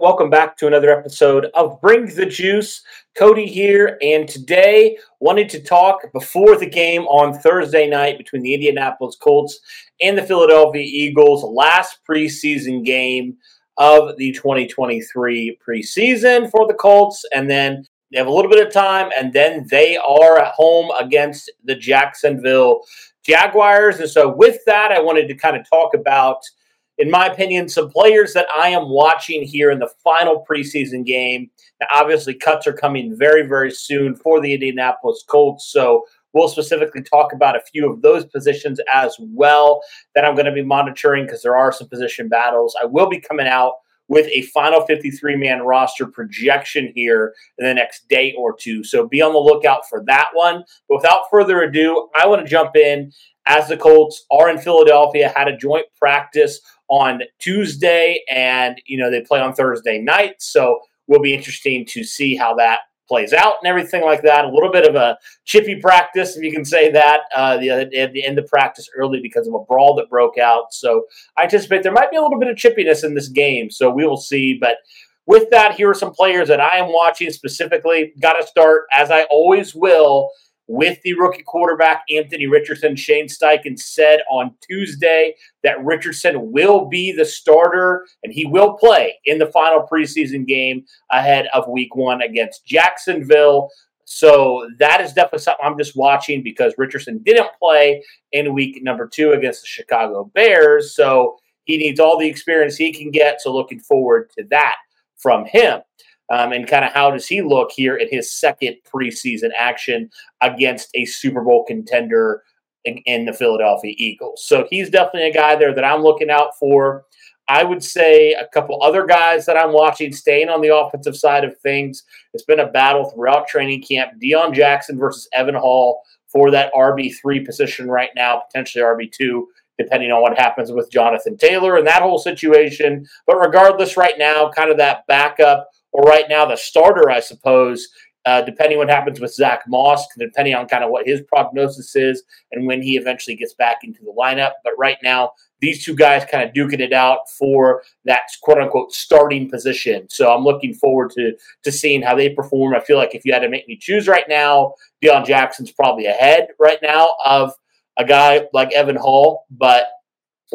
Welcome back to another episode of Bring the Juice. Cody here, and today wanted to talk before the game on Thursday night between the Indianapolis Colts and the Philadelphia Eagles, last preseason game of the 2023 preseason for the Colts, and then they have a little bit of time, and then they are at home against the Jacksonville Jaguars. And so, with that, I wanted to kind of talk about in my opinion, some players that I am watching here in the final preseason game. Now, obviously, cuts are coming very, very soon for the Indianapolis Colts. So we'll specifically talk about a few of those positions as well that I'm going to be monitoring because there are some position battles. I will be coming out with a final 53 man roster projection here in the next day or two. So be on the lookout for that one. But without further ado, I want to jump in as the Colts are in Philadelphia, had a joint practice on Tuesday, and you know they play on Thursday night. So will be interesting to see how that plays out and everything like that. A little bit of a chippy practice, if you can say that, uh, the, at the end of practice early because of a brawl that broke out. So I anticipate there might be a little bit of chippiness in this game. So we will see. But with that, here are some players that I am watching specifically. Got to start, as I always will, with the rookie quarterback Anthony Richardson. Shane Steichen said on Tuesday that Richardson will be the starter and he will play in the final preseason game ahead of week one against Jacksonville. So that is definitely something I'm just watching because Richardson didn't play in week number two against the Chicago Bears. So he needs all the experience he can get. So looking forward to that from him um, and kind of how does he look here in his second preseason action against a Super Bowl contender in, in, the Philadelphia Eagles. So he's definitely a guy there that I'm looking out for. I would say a couple other guys that I'm watching staying on the offensive side of things. It's been a battle throughout training camp. Deon Jackson versus Evan Hull for that RB3 position right now, potentially RB2 depending on what happens with Jonathan Taylor and that whole situation. But regardless, right now, kind of that backup or right now the starter, I suppose, uh, depending what happens with Zack Moss, depending on kind of what his prognosis is and when he eventually gets back into the lineup. But right now, these two guys kind of duking it out for that quote unquote starting position. So I'm looking forward to to seeing how they perform. I feel like if you had to make me choose right now, Deon Jackson's probably ahead right now of a guy like Evan Hull, but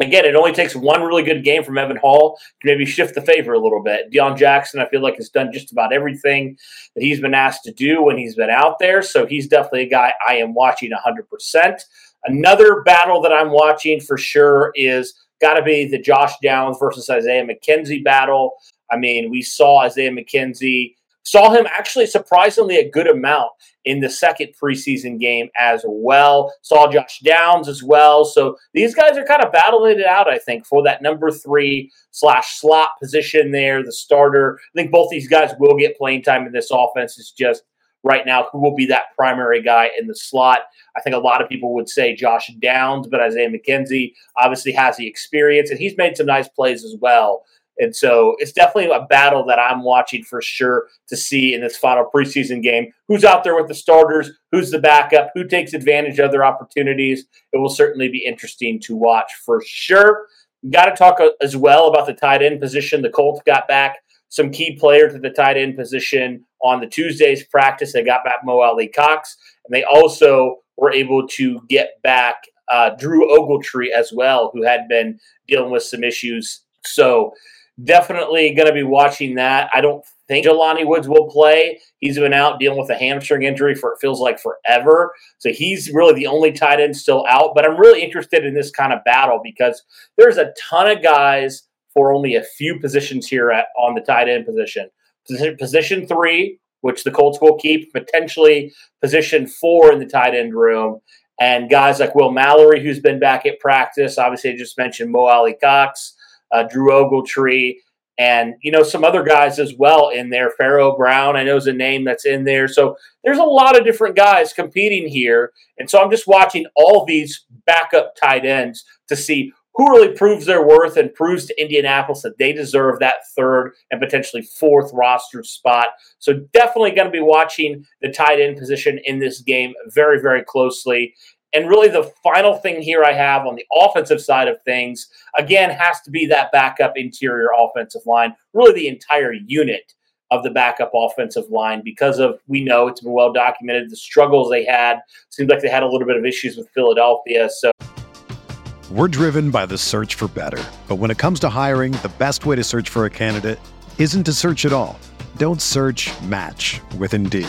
again, it only takes one really good game from Evan Hull to maybe shift the favor a little bit. Deon Jackson, I feel like, has done just about everything that he's been asked to do when he's been out there. So he's definitely a guy I am watching 100%. Another battle that I'm watching for sure is got to be the Josh Downs versus Isaiah McKenzie battle. I mean, we saw Isaiah McKenzie Saw him actually surprisingly a good amount in the second preseason game as well. Saw Josh Downs as well. So these guys are kind of battling it out, I think, for that number three slash slot position there, the starter. I think both these guys will get playing time in this offense. It's just right now who will be that primary guy in the slot. I think a lot of people would say Josh Downs, but Isaiah McKenzie obviously has the experience and he's made some nice plays as well And so it's definitely a battle that I'm watching for sure to see in this final preseason game. Who's out there with the starters? Who's the backup? Who takes advantage of their opportunities? It will certainly be interesting to watch for sure. Got to talk uh, as well about the tight end position. The Colts got back some key players at the tight end position on the Tuesday's practice. They got back Mo Alie-Cox, and they also were able to get back uh, Drew Ogletree as well, who had been dealing with some issues. So definitely going to be watching that. I don't think Jelani Woods will play. He's been out dealing with a hamstring injury for it feels like forever. So he's really the only tight end still out. But I'm really interested in this kind of battle because there's a ton of guys for only a few positions here at, on the tight end position. Position three, which the Colts will keep, potentially position four in the tight end room. And guys like Will Mallory, who's been back at practice. Obviously, I just mentioned Mo Alie-Cox, uh, Drew Ogletree, and you know some other guys as well in there. Pharaoh Brown, I know is a name that's in there. So there's a lot of different guys competing here, and so I'm just watching all these backup tight ends to see who really proves their worth and proves to Indianapolis that they deserve that third and potentially fourth roster spot. So definitely going to be watching the tight end position in this game very, very closely. And really, the final thing here I have on the offensive side of things, again, has to be that backup interior offensive line, really the entire unit of the backup offensive line because of, we know it's been well documented, the struggles they had. Seems like they had a little bit of issues with Philadelphia. So, we're driven by the search for better. But when it comes to hiring, the best way to search for a candidate isn't to search at all. Don't search match with Indeed.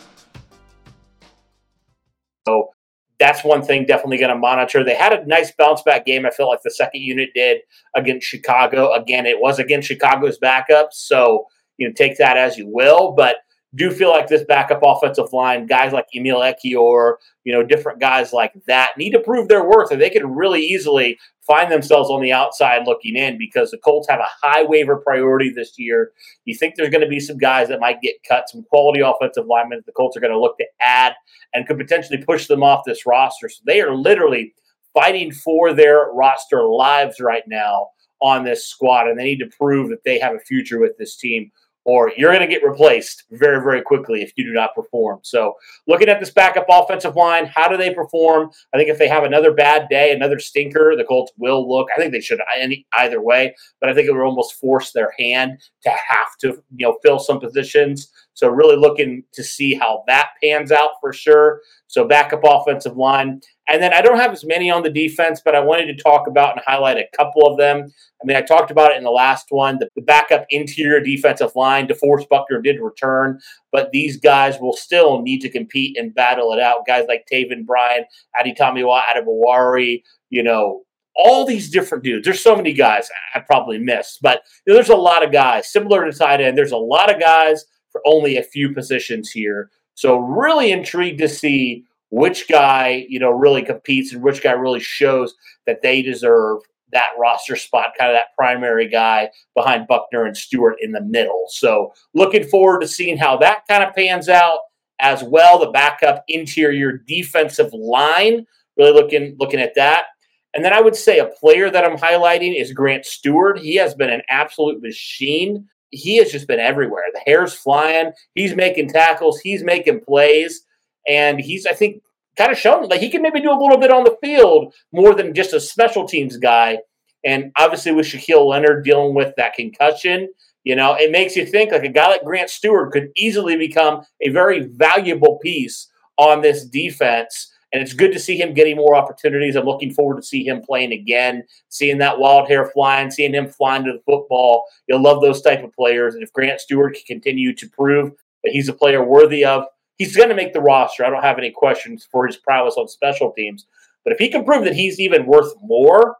So that's one thing definitely going to monitor. They had a nice bounce back game. I felt like the second unit did against Chicago. Again, it was against Chicago's backup. So, you know, take that as you will. But – do you feel like this backup offensive line, guys like Emil Ekiyor, you know, different guys like that need to prove their worth, and they could really easily find themselves on the outside looking in because the Colts have a high waiver priority this year. You think there's going to be some guys that might get cut, some quality offensive linemen that the Colts are going to look to add and could potentially push them off this roster. So they are literally fighting for their roster lives right now on this squad, and they need to prove that they have a future with this team or you're going to get replaced very, very quickly if you do not perform. So, looking at this backup offensive line, how do they perform? I think if they have another bad day, another stinker, the Colts will look. I think they should any either way, but I think it would almost force their hand to have to, you know, fill some positions. So, really looking to see how that pans out for sure. So, backup offensive line. And then I don't have as many on the defense, but I wanted to talk about and highlight a couple of them. I mean, I talked about it in the last one. The, backup interior defensive line, DeForest Buckner did return, but these guys will still need to compete and battle it out. Guys like Taven Bryan, Adetomiwa Adebawore, you know, all these different dudes. There's so many guys I probably missed, but you know, there's a lot of guys. Similar to tight end, there's a lot of guys for only a few positions here. So really intrigued to see which guy, you know, really competes and which guy really shows that they deserve that roster spot, kind of that primary guy behind Buckner and Stewart in the middle. So looking forward to seeing how that kind of pans out as well. The backup interior defensive line, really looking looking at that. And then I would say a player that I'm highlighting is Grant Stuard. He has been an absolute machine. He has just been everywhere. The hair's flying. He's making tackles. He's making plays and he's I think kind of shown like he can maybe do a little bit on the field more than just a special teams guy. And obviously with Shaquille Leonard dealing with that concussion, You know, it makes you think like a guy like Grant Stuard could easily become a very valuable piece on this defense. And it's good to see him getting more opportunities. I'm looking forward to see him playing again, seeing that wild hair flying, seeing him flying to the football. You'll love those type of players. And if Grant Stuard can continue to prove that he's a player worthy of, he's going to make the roster. I don't have any questions for his prowess on special teams. But if he can prove that he's even worth more,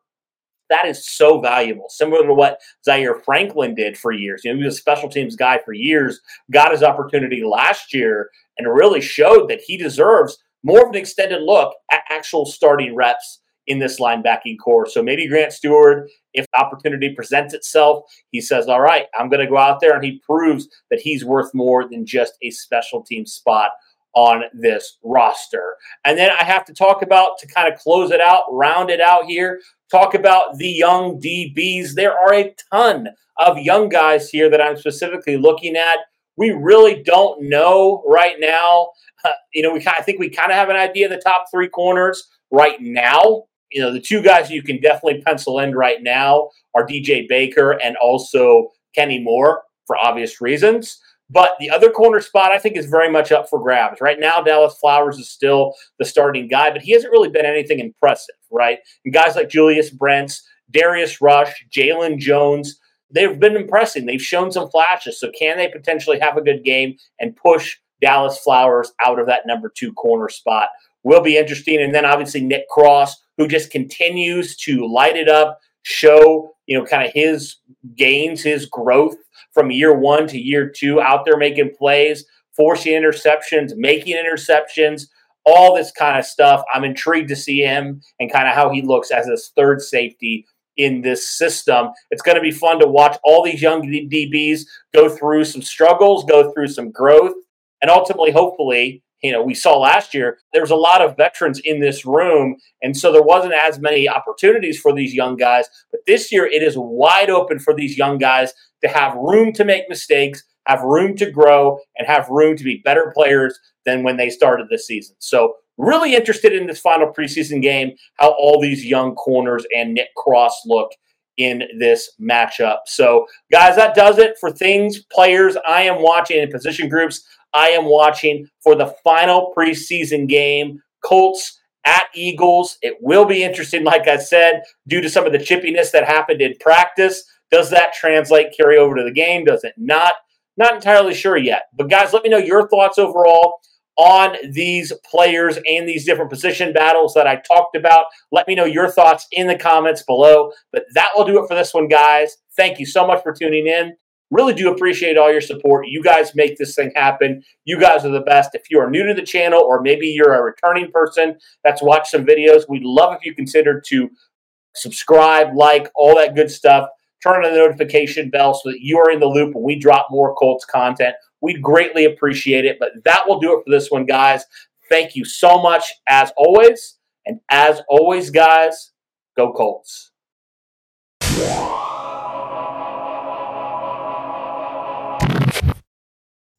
that is so valuable. Similar to what Zaire Franklin did for years. You know, he was a special teams guy for years, got his opportunity last year, and really showed that he deserves more of an extended look at actual starting reps in this linebacking corps. So maybe Grant Stuard, if opportunity presents itself, he says, All right, I'm going to go out there and he proves that he's worth more than just a special team spot on this roster. And then I have to talk about to kind of close it out, round it out here, talk about the young DBs. There are a ton of young guys here that I'm specifically looking at. We really don't know right now. Uh, you know, we I think we kind of have an idea of the top three corners right now. You know, the two guys you can definitely pencil in right now are DJ Baker and also Kenny Moore for obvious reasons. But the other corner spot, I think, is very much up for grabs. Right now, Dallas Flowers is still the starting guy, but he hasn't really been anything impressive, right? And guys like Julius Brents, Darius Rush, Jaylon Jones, they've been impressing. They've shown some flashes. So, can they potentially have a good game and push Dallas Flowers out of that number two corner spot? Will be interesting. And then obviously Nick Cross, who just continues to light it up, show, you know, kind of his gains, his growth from year one to year two, out there making plays, forcing interceptions, making interceptions, all this kind of stuff. I'm intrigued to see him and kind of how he looks as his third safety in this system. It's going to be fun to watch all these young DBs go through some struggles, go through some growth, and ultimately, hopefully, you know, we saw last year, there was a lot of veterans in this room. And so there wasn't as many opportunities for these young guys. But this year, it is wide open for these young guys to have room to make mistakes, have room to grow, and have room to be better players than when they started the season. So, really interested in this final preseason game, how all these young corners and Nick Cross look in this matchup. So, guys, that does it for things, players I am watching in position groups. I am watching for the final preseason game. Colts at Eagles. It will be interesting, like I said, due to some of the chippiness that happened in practice. Does that translate, carry over to the game? Does it not? Not entirely sure yet. But guys, let me know your thoughts overall on these players and these different position battles that I talked about. Let me know your thoughts in the comments below. But that will do it for this one, guys. Thank you so much for tuning in. Really do appreciate all your support. You guys make this thing happen. You guys are the best. If you are new to the channel or maybe you're a returning person that's watched some videos, we'd love if you consider to subscribe, like, all that good stuff. Turn on the notification bell so that you are in the loop when we drop more Colts content. We'd greatly appreciate it. But that will do it for this one, guys. Thank you so much, as always. And as always, guys, go Colts.